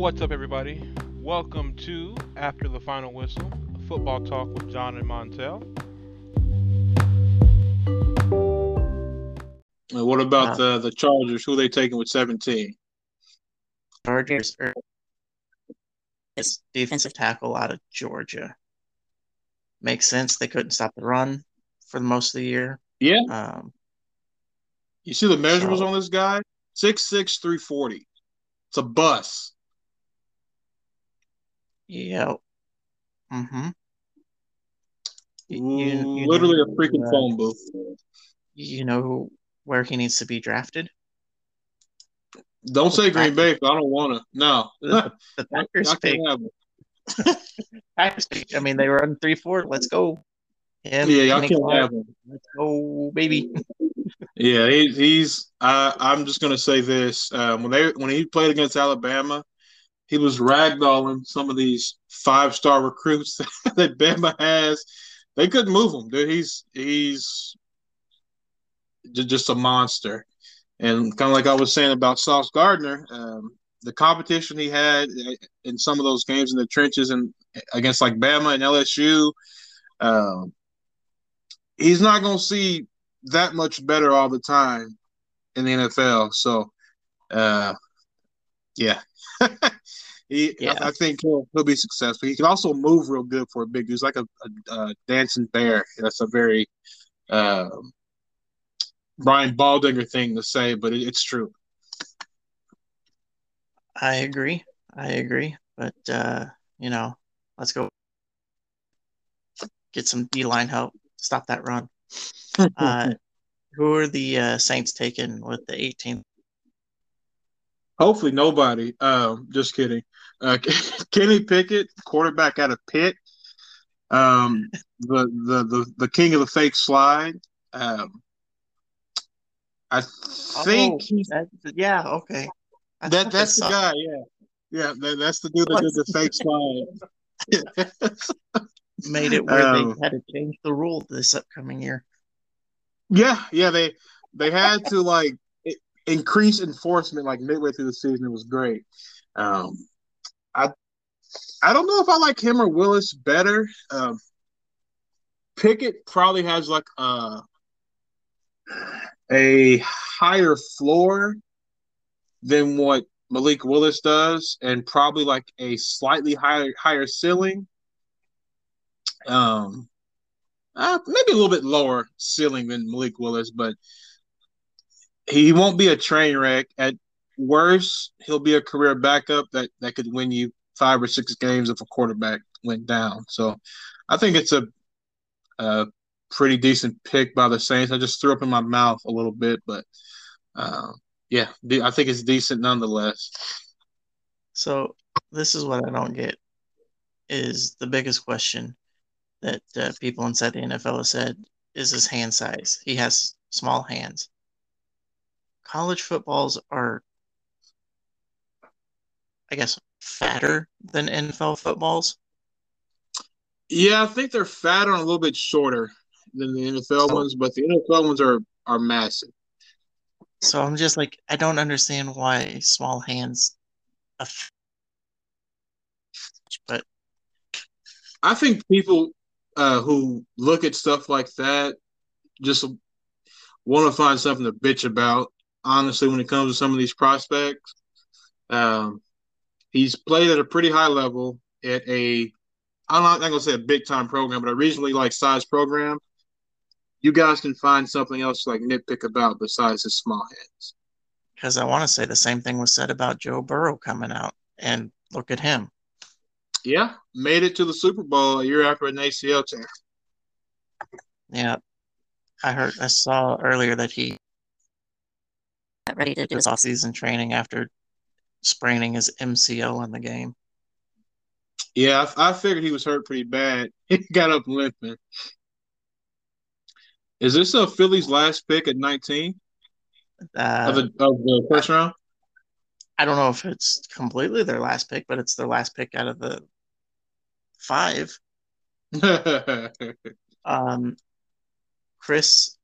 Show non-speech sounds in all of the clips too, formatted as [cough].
What's up, everybody? Welcome to After the Final Whistle, football talk with Jon and Montel. And what about Uh, the the Chargers? Who they taking with 17? Chargers are it's defensive tackle out of Georgia. Makes sense. They couldn't stop the run for the most of the year. Yeah. Um, You see the measurables So- on this guy? 6'6", 340. It's a bus. Yeah. Mm-hmm. Literally a freaking uh, phone booth. You know where he needs to be drafted? Don't say Green Bay. I don't want to. No. [laughs] The, the [laughs] I Packers pick. can't have it. [laughs] Packers pick. I mean, they were on three four. Let's go. Him, Yeah, y'all can't have him. Let's go, baby. Yeah, he, he's. I, I'm just gonna say this: um, when they when he played against Alabama, he was ragdolling some of these five star recruits [laughs] that Bama has. They couldn't move him, dude. He's he's just a monster, and kind of like I was saying about Sauce Gardner, um, the competition he had in some of those games in the trenches and against like Bama and LSU. Um, he's not going to see that much better all the time in the NFL. So, uh, yeah, [laughs] he. Yeah. I, I think he'll he'll be successful. He can also move real good for a big dude. He's like a, a, a dancing bear. That's a very um Brian Baldinger thing to say, but it, it's true. I agree. I agree. But uh, you know, let's go get some D line help. Stop that run. [laughs] Uh, who are the uh, Saints taking with the 18th? Hopefully, nobody. Um, just kidding. Uh, [laughs] Kenny Pickett, quarterback out of Pitt, um, the, the the the king of the fake slide. Um, I think Oh, yeah, okay. I that that's the guy. Yeah, yeah. That, that's the dude that did the fake [laughs] slide. [laughs] Made it where Um, they had to change the rule this upcoming year. Yeah, yeah, they they had to like i- increase enforcement like midway through the season. It was great. Um, I I don't know if I like him or Willis better. Um, Pickett probably has like a a higher floor than what Malik Willis does, and probably like a slightly higher higher ceiling. Um, uh, maybe a little bit lower ceiling than Malik Willis, but he won't be a train wreck. At worst, he'll be a career backup that, that could win you five or six games if a quarterback went down. So I think it's a, a pretty decent pick by the Saints. I just threw up in my mouth a little bit, but uh, yeah, I think it's decent nonetheless. So this is what I don't get is the biggest question that uh, people inside the NFL have said is his hand size. He has small hands. College footballs are, I guess, fatter than NFL footballs. Yeah, I think they're fatter and a little bit shorter than the NFL ones, but the NFL ones are are massive. So I'm just like, I don't understand why small hands. aff- But I think people uh, who look at stuff like that just want to find something to bitch about. Honestly, when it comes to some of these prospects, um, he's played at a pretty high level at a I'm not, going to say a big time program, but a reasonably like size program. You guys can find something else to like nitpick about besides his small hands. because I want to say the same thing was said about Joe Burrow coming out, and look at him. Yeah, made it to the Super Bowl a year after an ACL tear. Yeah, I heard, I saw earlier that he got ready to do his off-season training after spraining his MCL in the game. Yeah, I, I figured he was hurt pretty bad. [laughs] He got up limping. Is this a Phillies last pick at 19 of Uh, the, of the first round? I don't know if it's completely their last pick, but it's their last pick out of the five. [laughs] Um, Chris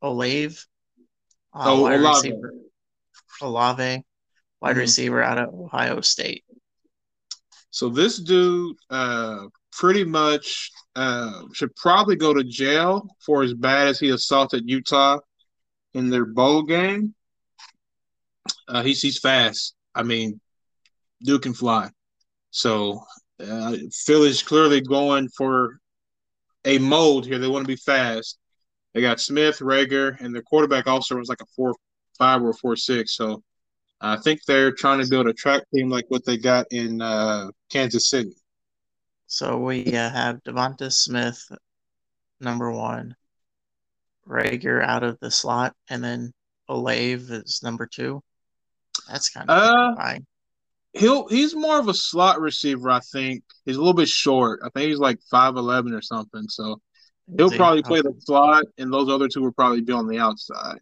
Olave, uh, Oh, wide Olave. receiver. Olave. wide Mhm. receiver out of Ohio State. So this dude uh, pretty much uh, should probably go to jail for as bad as he assaulted Utah in their bowl game. Uh, he's he's fast. I mean, dude can fly. So uh, Philly's clearly going for a mold here. They want to be fast. They got Smith, Reagor, and their quarterback also was like a four five or four six. So I think they're trying to build a track team like what they got in uh, Kansas City. So we uh, have DeVonta Smith, number one, Reagor out of the slot, and then Olave is number two. That's kind of Uh, fine. He'll he's more of a slot receiver, I think. He's a little bit short. I think he's like five eleven or something. So he'll probably play the slot, and those other two will probably be on the outside.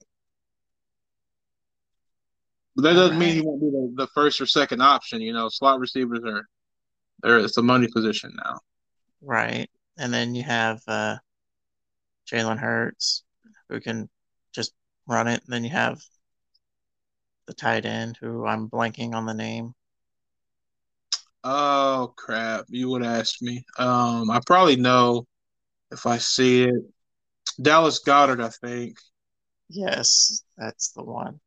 But that doesn't mean he won't be the, the first or second option. You know, slot receivers are they're it's a money position now. Right. And then you have uh, Jalen Hurts, who can just run it. And then you have the tight end, who I'm blanking on the name. Oh crap! You would ask me. Um, I probably know if I see it. Dallas Goedert, I think. Yes, that's the one.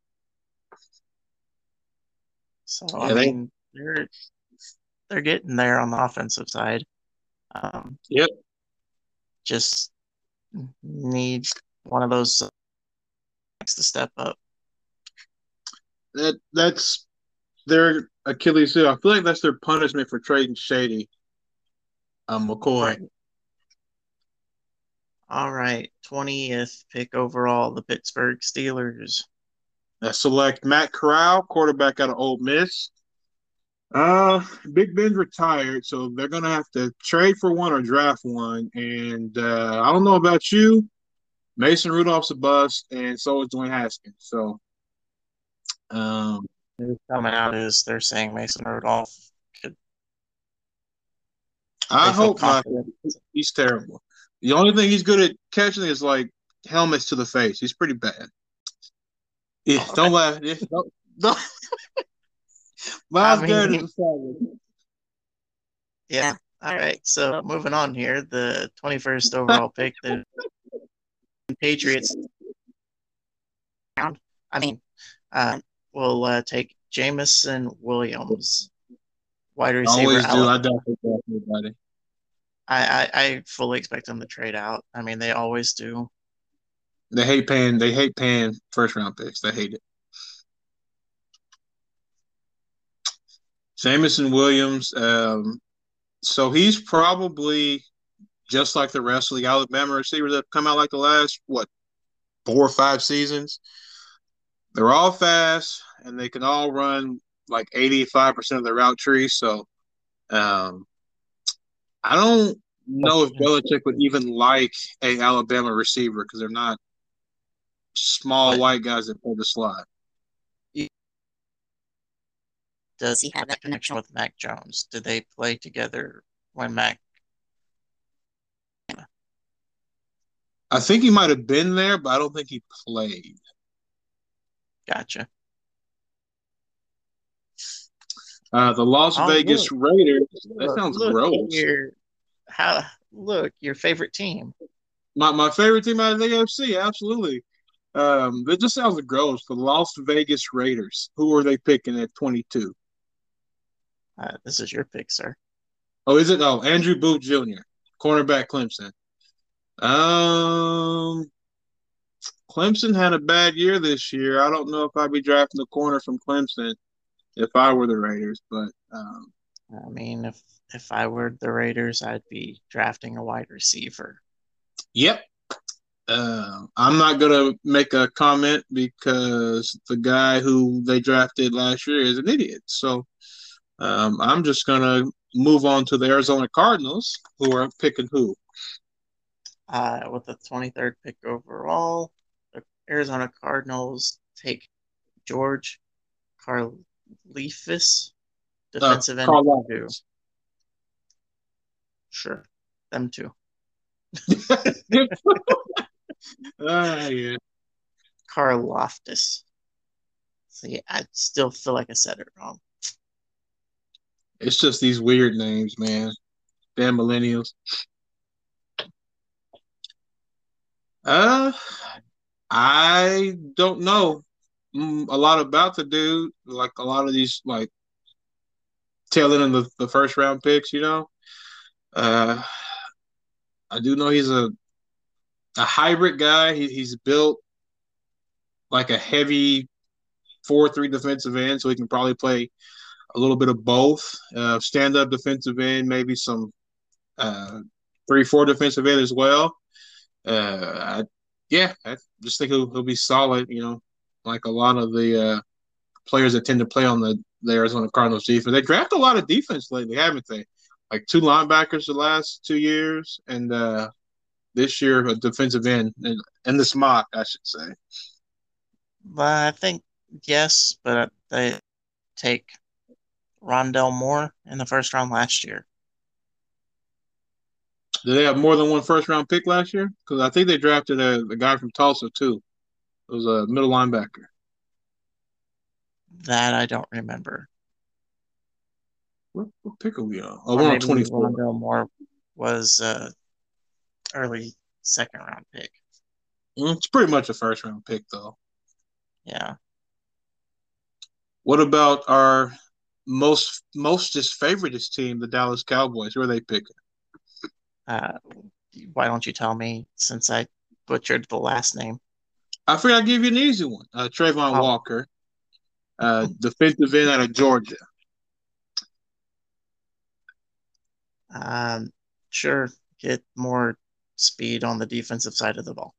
So I Yeah, they- mean, they're they're getting there on the offensive side. Um, Yep. Just need one of those to step up. That that's their Achilles heel. I feel like that's their punishment for trading Shady. Um, McCoy. All right, 20th pick overall, the Pittsburgh Steelers. Uh, select Matt Corral, quarterback out of Ole Miss. Uh, Big Ben's retired, so they're gonna have to trade for one or draft one. And uh, I don't know about you, Mason Rudolph's a bust, and so is Dwayne Haskins. So, um, coming out is they're saying Mason Rudolph could. I hope not. He's terrible. The only thing he's good at catching is like helmets to the face. He's pretty bad. Yeah, All don't laugh. Yeah, don't, don't. [laughs] Myles I Garrett is. Yeah. All right. So moving on here, the 21st overall pick, the Patriots. I mean, uh, will uh, take Jameson Williams, wide receiver. Always do. Alabama. I don't think that's anybody. I, I, I fully expect them to trade out. I mean, they always do. They hate paying. They hate paying first round picks. They hate it. Jameson Williams. Um, so he's probably just like the rest of the Alabama receivers that have come out like the last what four or five seasons. They're all fast and they can all run like eighty five percent of the route tree. So, um, I don't know if Belichick would even like a Alabama receiver because they're not small white guys that play the slot. Does he have that connection with Mac Jones? Did they play together when Mac? I think he might have been there, but I don't think he played. Gotcha. Uh, the Las Oh, Vegas Raiders. That Look- sounds look gross. Your, how look your favorite team? My my favorite team out of the AFC, absolutely. Um, that just sounds gross. The Las Vegas Raiders. Who are they picking at twenty two? Uh, this is your pick, sir. Oh, is it? Oh, Andrew Booth Jr., cornerback Clemson. Um, Clemson had a bad year this year. I don't know if I'd be drafting the corner from Clemson if I were the Raiders, but um, I mean, if if I were the Raiders, I'd be drafting a wide receiver. Yep. Uh, I'm not gonna make a comment because the guy who they drafted last year is an idiot. So um, I'm just gonna move on to the Arizona Cardinals, who are picking who. Uh, with the 23rd pick overall, the Arizona Cardinals take George Karlaftis, defensive end. Carl two. Lawrence. Sure, them too. [laughs] Ah, yeah. Karlaftis. See, I still feel like I said it wrong. It's just these weird names, man. Damn millennials. Uh, I don't know mm, a lot about the dude. Like a lot of these, like tailing in the, the first round picks, you know. Uh, I do know he's a a hybrid guy. He, he's built like a heavy four three defensive end, so he can probably play a little bit of both. Uh, stand up defensive end, maybe some uh, three four defensive end as well. Uh, I, yeah, I just think he'll he'll be solid. You know, like a lot of the uh, players that tend to play on the, the Arizona Cardinals defense. They draft a lot of defense lately, haven't they? Like two linebackers the last two years, and uh, this year a defensive end in, in this mock, I should say. Well, I think yes, but they take Rondale Moore in the first round last year. Did they have more than one first round pick last year? Because I think they drafted a, a guy from Tulsa too. It was a middle linebacker. That I don't remember. What, what pick are we on? Oh, we're on twenty four. Rondale Moore was uh, early second round pick. Mm, it's pretty much a first round pick though. Yeah. What about our most mostest favoriteest team, the Dallas Cowboys? Who are they picking? Uh, why don't you tell me since I butchered the last name? I figured I'd give you an easy one. Uh, Travon oh. Walker, uh, defensive end out of Georgia. Um, sure. Get more speed on the defensive side of the ball.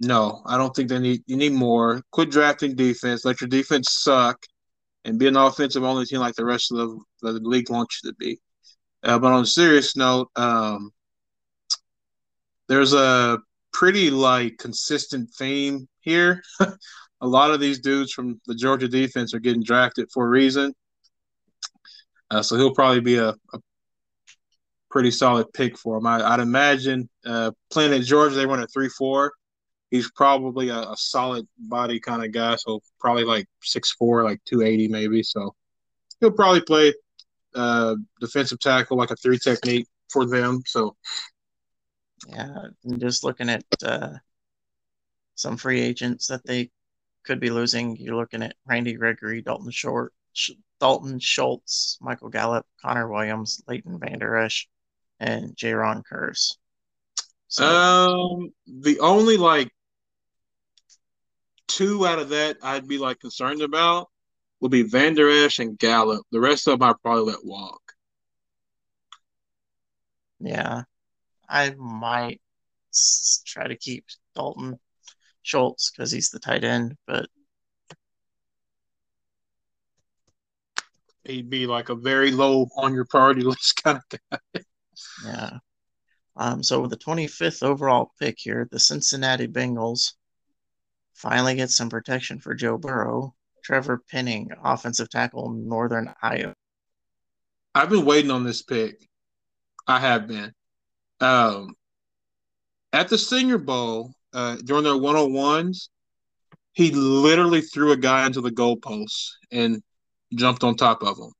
No, I don't think they need. You need more. Quit drafting defense. Let your defense suck, and be an offensive only team like the rest of the, the league wants you to be. Uh, but on a serious note, um, there's a pretty like consistent theme here. [laughs] a lot of these dudes from the Georgia defense are getting drafted for a reason. Uh, so he'll probably be a, a, pretty solid pick for him. I, would imagine uh, playing at Georgia, they run a three four. He's probably a, a solid body kind of guy, so probably like six four, like two eighty maybe. So he'll probably play uh, defensive tackle, like a three technique for them. So yeah, I'm just looking at uh, some free agents that they could be losing. You're looking at Randy Gregory, Dalton Short, Dalton Schultz, Michael Gallup, Connor Williams, Leighton Vander Esch, and Jayron Kearse. So, um, the only like two out of that I'd be like concerned about would be Vander Esch and Gallup. The rest of them I probably let walk. Yeah, I might try to keep Dalton Schultz because he's the tight end, but he'd be like a very low on your priority [laughs] list kind of guy. Yeah. Um, so with the 25th overall pick here, the Cincinnati Bengals finally get some protection for Joe Burrow. Trevor Penning, offensive tackle, Northern Iowa. I've been waiting on this pick. I have been. Um, at the Senior Bowl, uh, during their one on ones, he literally threw a guy into the goalpost and jumped on top of him.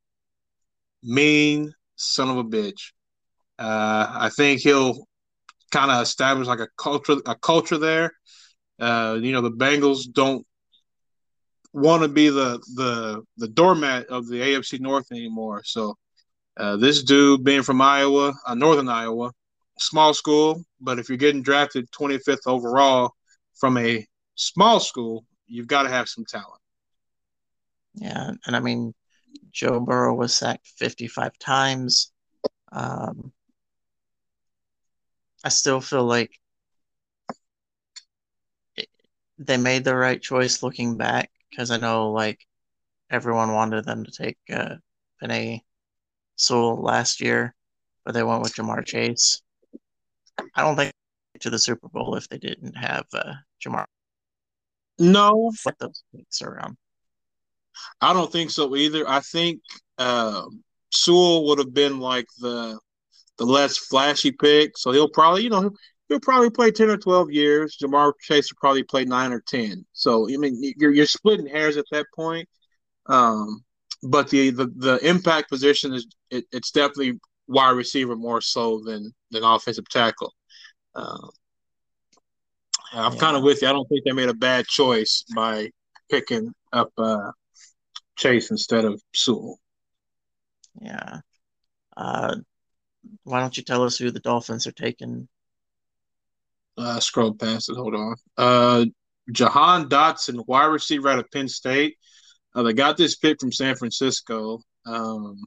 Mean son of a bitch. Uh, I think he'll kind of establish like a culture, a culture there. Uh, you know, the Bengals don't want to be the the the doormat of the AFC North anymore. So uh, this dude, being from Iowa, uh, Northern Iowa, small school, but if you're getting drafted 25th overall from a small school, you've got to have some talent. Yeah, and I mean, Joe Burrow was sacked 55 times. Um, I still feel like it, they made the right choice looking back because I know like everyone wanted them to take uh, Penei Sewell last year, but they went with Ja'Marr Chase. I don't think to the Super Bowl if they didn't have uh, Ja'Marr. No, flip those picks around. I don't think so either. I think um, Sewell would have been like the the less flashy pick, so he'll probably you know he'll probably play ten or twelve years. Ja'Marr Chase will probably play nine or ten. So I mean, you're you're splitting hairs at that point. Um, but the, the the impact position is it, it's definitely wide receiver more so than than offensive tackle. Um, I'm yeah. kind of with you. I don't think they made a bad choice by picking up uh, Chase instead of Sewell. Yeah. Uh, why don't you tell us who the Dolphins are taking? Uh, scroll past it. Hold on. Uh, Jahan Dotson, wide receiver out of Penn State. Uh, they got this pick from San Francisco. Um,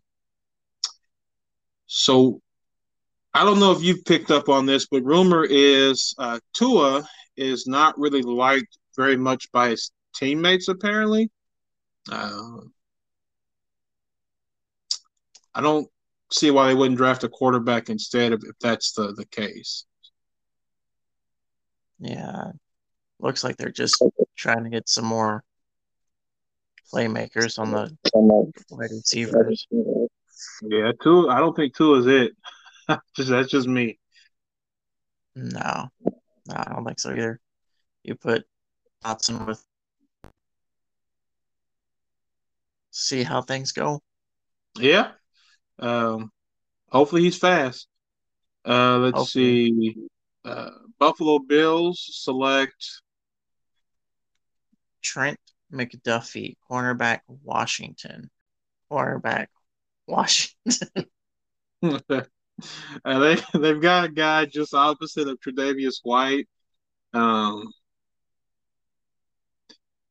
so I don't know if you've picked up on this, but rumor is uh, Tua is not really liked very much by his teammates. Apparently, uh, I don't see why they wouldn't draft a quarterback instead of if that's the the case. Yeah, looks like they're just trying to get some more playmakers on the wide receivers. Yeah, two. I don't think two is it. [laughs] just that's just me. No, no, I don't think so either. You put Dotson with. See how things go. Yeah. Um. Hopefully he's fast. Uh. Let's hopefully. see. Uh. Buffalo Bills select Trent McDuffie, cornerback Washington. Cornerback Washington. [laughs] uh, they [laughs] they've got a guy just opposite of Tre'Davious White. Um,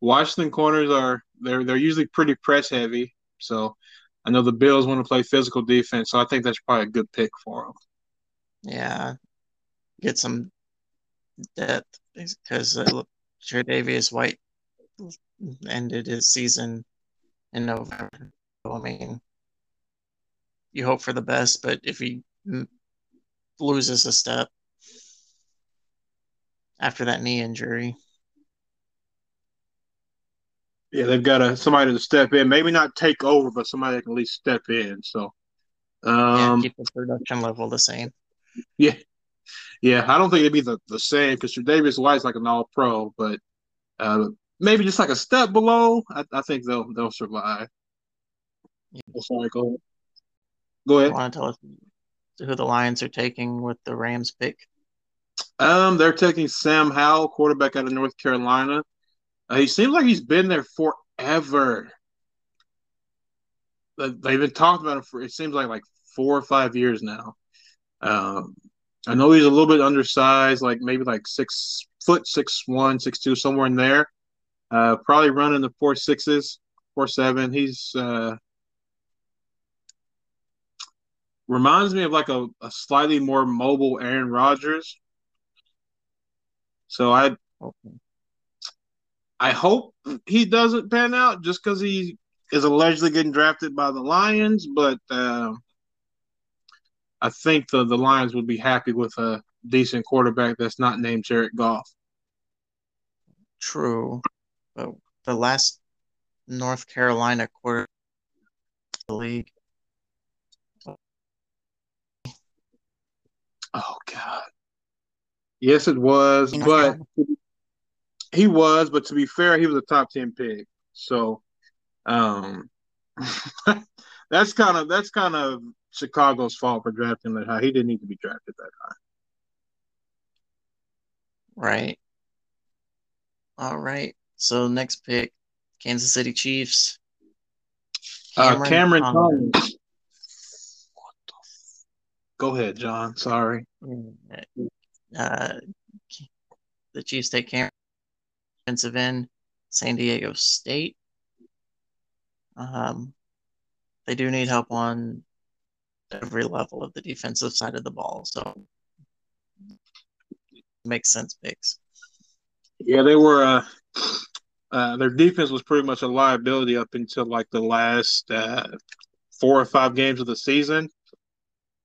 Washington corners are they're they're usually pretty press heavy, so I know the Bills want to play physical defense, so I think that's probably a good pick for them. Yeah, get some depth because uh, Tre'Davious White ended his season in November. I mean, you hope for the best, but if he loses a step after that knee injury. Yeah, they've got a somebody to step in. Maybe not take over, but somebody that can at least step in. So, um, yeah, keep the production level the same. Yeah, yeah. I don't think it'd be the, the same because Davis White's like an All Pro, but uh, maybe just like a step below, I, I think they'll they'll survive. Yeah. Oh, sorry, go ahead. Go ahead. Who the Lions are taking with the Rams pick? Um, they're taking Sam Howell, quarterback out of North Carolina. Uh, he seems like he's been there forever. They've been talking about him for it seems like like four or five years now. Um, I know he's a little bit undersized, like maybe like six foot six one, six two, somewhere in there. Uh, probably running the four sixes, four seven. He's uh, reminds me of like a, a slightly more mobile Aaron Rodgers. So I okay. I hope he doesn't pan out just because he is allegedly getting drafted by the Lions, but uh, I think the, the Lions would be happy with a decent quarterback that's not named Jared Goff. True but the last North Carolina quarter the league. Oh God. Yes, it was, but he was. But to be fair, he was a top ten pick. So, um, [laughs] that's kind of that's kind of Chicago's fault for drafting that high. He didn't need to be drafted that high. Right. All right. So next pick, Kansas City Chiefs. Cameron, uh, Cameron Thomas. Thomas. Go ahead, Jon. Sorry. Uh, the Chiefs take Cameron defensive end, San Diego State. Um, they do need help on every level of the defensive side of the ball, so makes sense picks. Yeah, they were. Uh, uh, their defense was pretty much a liability up until like the last uh, four or five games of the season.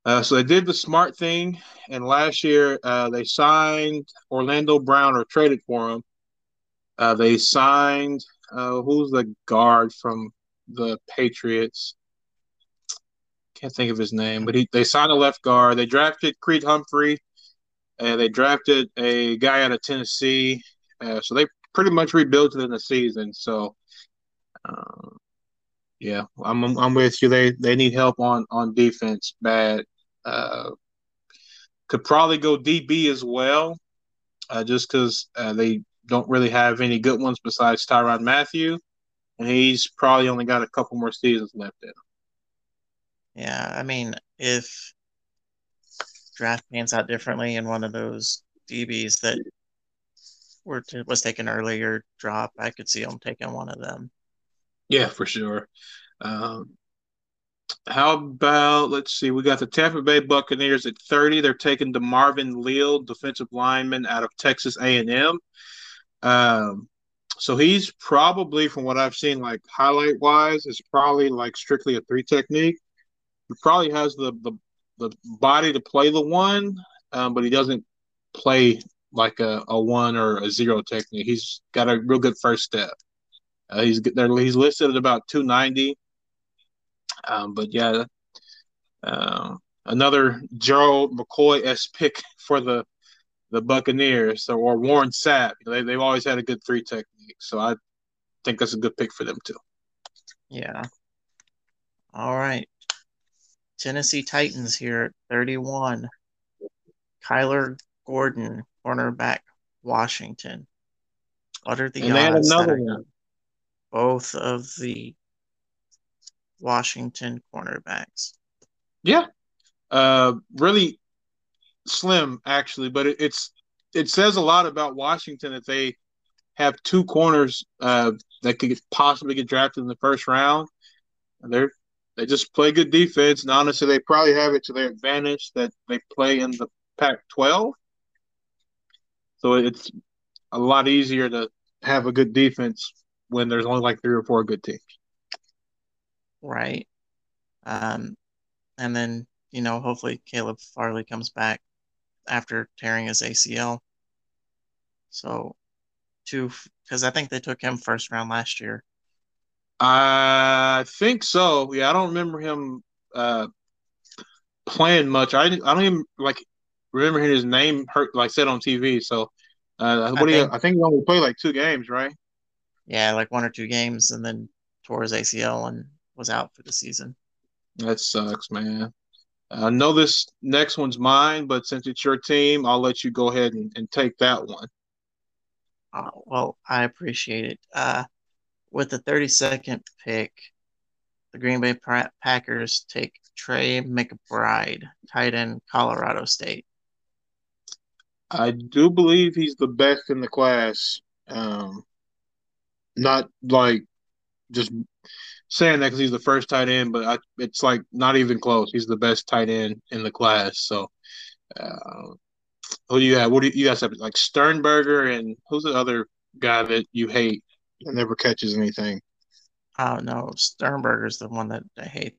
Uh, so they did the smart thing, and last year uh, they signed Orlando Brown or traded for him. Uh, they signed uh, who's the guard from the Patriots? Can't think of his name, but he they signed a left guard. They drafted Creed Humphrey and they drafted a guy out of Tennessee. Uh, so they pretty much rebuilt it in the season. So, uh, yeah, I'm I'm with you. They they need help on on defense bad. Uh, could probably go DB as well, uh, just because uh, they don't really have any good ones besides Tyrann Mathieu, and he's probably only got a couple more seasons left in him. Yeah, I mean, if draft pans out differently and one of those DBs that were to, was taken earlier drop, I could see him taking one of them. Yeah, for sure. Um, how about let's see, we got the Tampa Bay Buccaneers at 30. They're taking DeMarvin Leal, defensive lineman out of Texas A&M. Um, so he's probably, from what I've seen, like highlight wise, is probably like strictly a three technique. He probably has the the, the body to play the one, um, but he doesn't play like a, a one or a zero technique. He's got a real good first step. Uh, he's there. He's listed at about 290. Um, but yeah, uh, another Gerald McCoy s pick for the the Buccaneers or, or Warren Sapp. They they've always had a good three technique, so I think that's a good pick for them too. Yeah. All right. Tennessee Titans here at 31. Kyler Gordon, cornerback, Washington. What are the and odds? another one. Both of the Washington cornerbacks. Yeah, uh, really slim actually, but it, it's it says a lot about Washington that they have two corners uh, that could possibly get drafted in the first round. They're they just play good defense, and honestly, they probably have it to their advantage that they play in the Pac-12. So it's a lot easier to have a good defense when there's only like three or four good teams. Right. Um, and then you know, hopefully Caleb Farley comes back after tearing his ACL. So, two because I think they took him first round last year. I think so. Yeah, I don't remember him uh, playing much. I I don't even like remember his name hurt like said on TV. So uh, what I do you? I think he only played like two games, right? Yeah, like one or two games, and then tore his ACL and was out for the season. That sucks, man. I know this next one's mine, but since it's your team, I'll let you go ahead and, and take that one. Uh, well, I appreciate it. Uh, with the 32nd pick, the Green Bay Packers take Trey McBride, tight end, Colorado State. I do believe he's the best in the class. Um, not like just saying that because he's the first tight end, but I, it's like not even close. He's the best tight end in the class. So, uh, who do you have? What do you, you guys have? Like Sternberger and who's the other guy that you hate and never catches anything? Oh no, Sternberger's the one that I hate.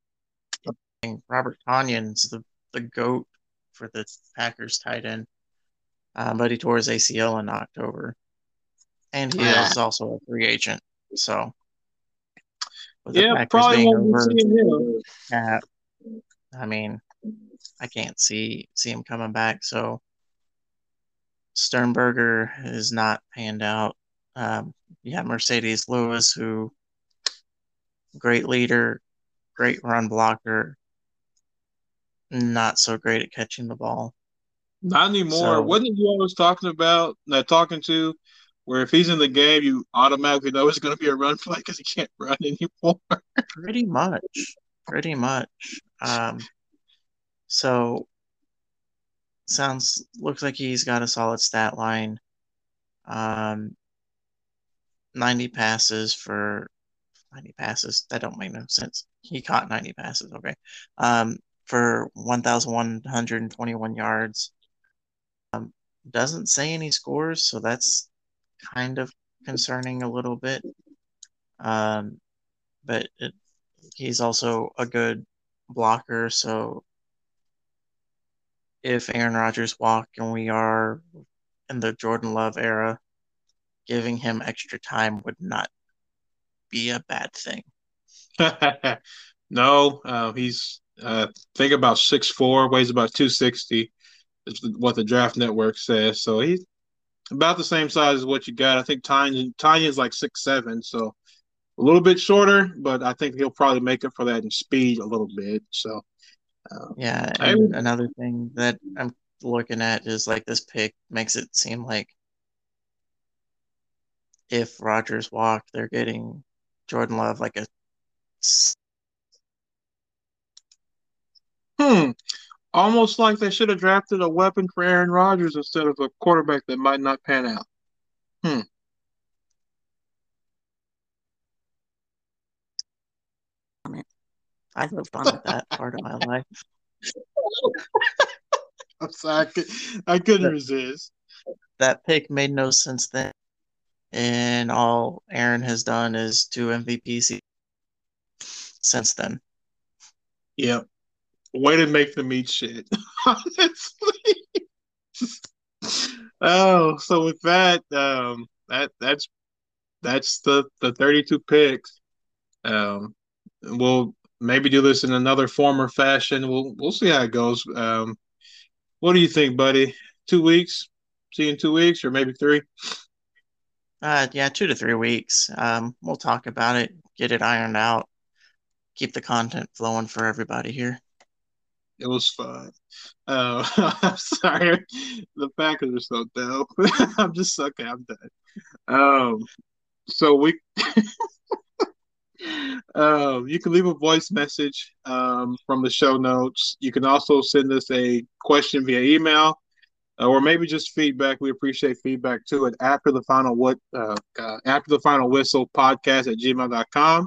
Robert Tonyan's the the goat for the Packers tight end, uh, but he tore his ACL in October, and he ah. is also a free agent. So yeah, probably won't over, be seeing him. Uh, I mean, I can't see see him coming back. So Sternberger is not panned out. Um, you have Marcedes Lewis, who great leader, great run blocker, not so great at catching the ball. Not anymore. So, Wasn't you always talking about uh, talking to where if he's in the game, you automatically know it's going to be a run play because he can't run anymore. [laughs] pretty much, pretty much. Um, so sounds looks like he's got a solid stat line. Um, ninety passes for ninety passes. That don't make no sense. He caught ninety passes. Okay, um, for one thousand one hundred and twenty-one yards. Um, doesn't say any scores, so that's kind of concerning a little bit. Um, but it, he's also a good blocker. So if Aaron Rodgers walk and we are in the Jordan Love era, giving him extra time would not be a bad thing. [laughs] no, uh, he's uh, think about six four, weighs about two sixty. is what the Draft Network says. So he's about the same size as what you got. I think Tonyan Tonyan's like six seven, so a little bit shorter, but I think he'll probably make up for that in speed a little bit. So uh, yeah, and I, another thing that I'm looking at is like this pick makes it seem like if Rodgers walked, they're getting Jordan Love like a. Hmm. Almost like they should have drafted a weapon for Aaron Rodgers instead of a quarterback that might not pan out. Hmm. I've moved on with that part of my life. [laughs] I'm sorry, I, could, I couldn't that, resist. That pick made no sense then, and all Aaron has done is two MVPs since then. Yep. Way to make them eat shit. [laughs] Oh, so with that, um, that that's that's the the 32 picks. Um, we'll maybe do this in another form or fashion. We'll we'll see how it goes. Um, what do you think, buddy? Two weeks? See in two weeks, or maybe three? Uh, yeah, two to three weeks. Um, we'll talk about it, get it ironed out, keep the content flowing for everybody here. It was fun. Uh, [laughs] I'm sorry, the Packers are so dope. [laughs] I'm just okay. I'm done. Um, so we [laughs] um, you can leave a voice message um, from the show notes. You can also send us a question via email uh, or maybe just feedback. We appreciate feedback too at after the final what uh, uh, after the final whistle podcast at gmail.com.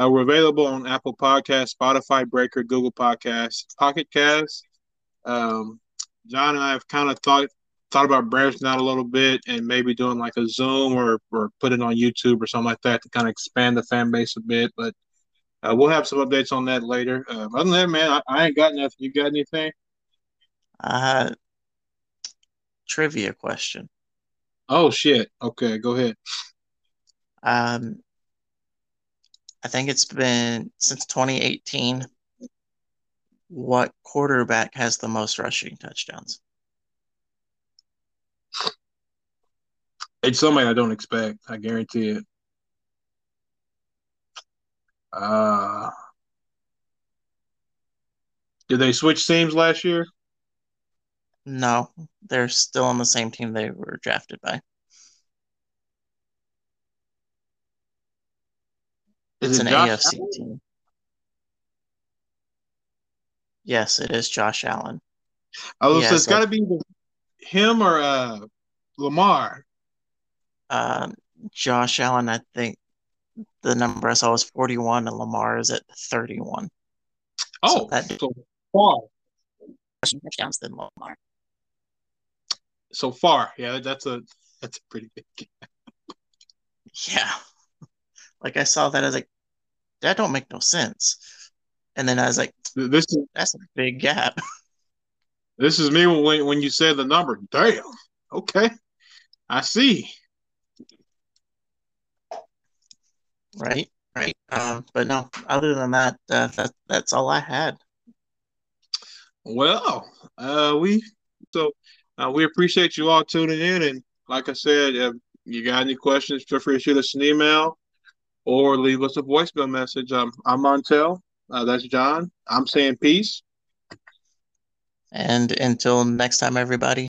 Uh, we're available on Apple Podcast, Spotify, Breaker, Google Podcasts, Pocket Cast. Um, Jon and I have kind of thought thought about branching out a little bit and maybe doing like a Zoom or or put it on YouTube or something like that to kind of expand the fan base a bit. But uh, we'll have some updates on that later. Uh, other than that, man, I, I, ain't got nothing. You got anything? Uh, trivia question. Oh shit! Okay, go ahead. Um, I think it's been since 2018. What quarterback has the most rushing touchdowns? It's somebody I don't expect. I guarantee it. Uh, did they switch teams last year? No, they're still on the same team they were drafted by. Is it's it an Josh AFC Allen? team. Yes, it is Josh Allen. Oh, so it's got to be him or uh, Lamar. Um, Josh Allen, I think the number I saw was 41, and Lamar is at 31. Oh, so that so far. touchdowns than Lamar. So far, yeah, that's a that's a pretty big gap. Yeah, like I saw that, I was like, that don't make no sense. And then I was like, this is that's a big gap. [laughs] This is me when when you said the number. Damn. Okay, I see. Right, right. Um, but no, other than that, uh, that that's all I had. Well, uh, we so uh, we appreciate you all tuning in, and like I said, if you got any questions, feel free to shoot us an email or leave us a voicemail message. Um, I'm Montel. Uh, that's Jon. I'm saying peace. And until next time, everybody.